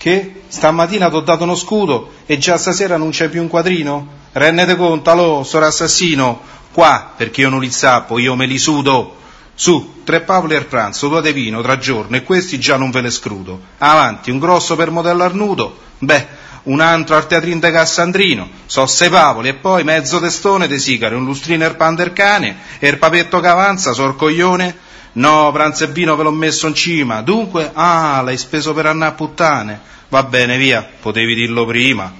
Che? Stamattina ti ho dato uno scudo e già stasera non c'è più un quadrino? Rendete conto, allo, soro assassino, qua, perché io non li sappo, io me li sudo. Su, tre pavoli al pranzo, due di vino, tra giorno, e questi già non ve le scrudo. Avanti, un grosso per modello Arnudo, beh, un altro al teatrino de Cassandrino, so sei pavoli, e poi mezzo testone de sicare, un lustrino er pandercane, e il papetto che avanza, sor coglione, No, pranzo e vino ve l'ho messo in cima. Dunque, ah, l'hai speso per andare a puttane. Va bene, via, potevi dirlo prima.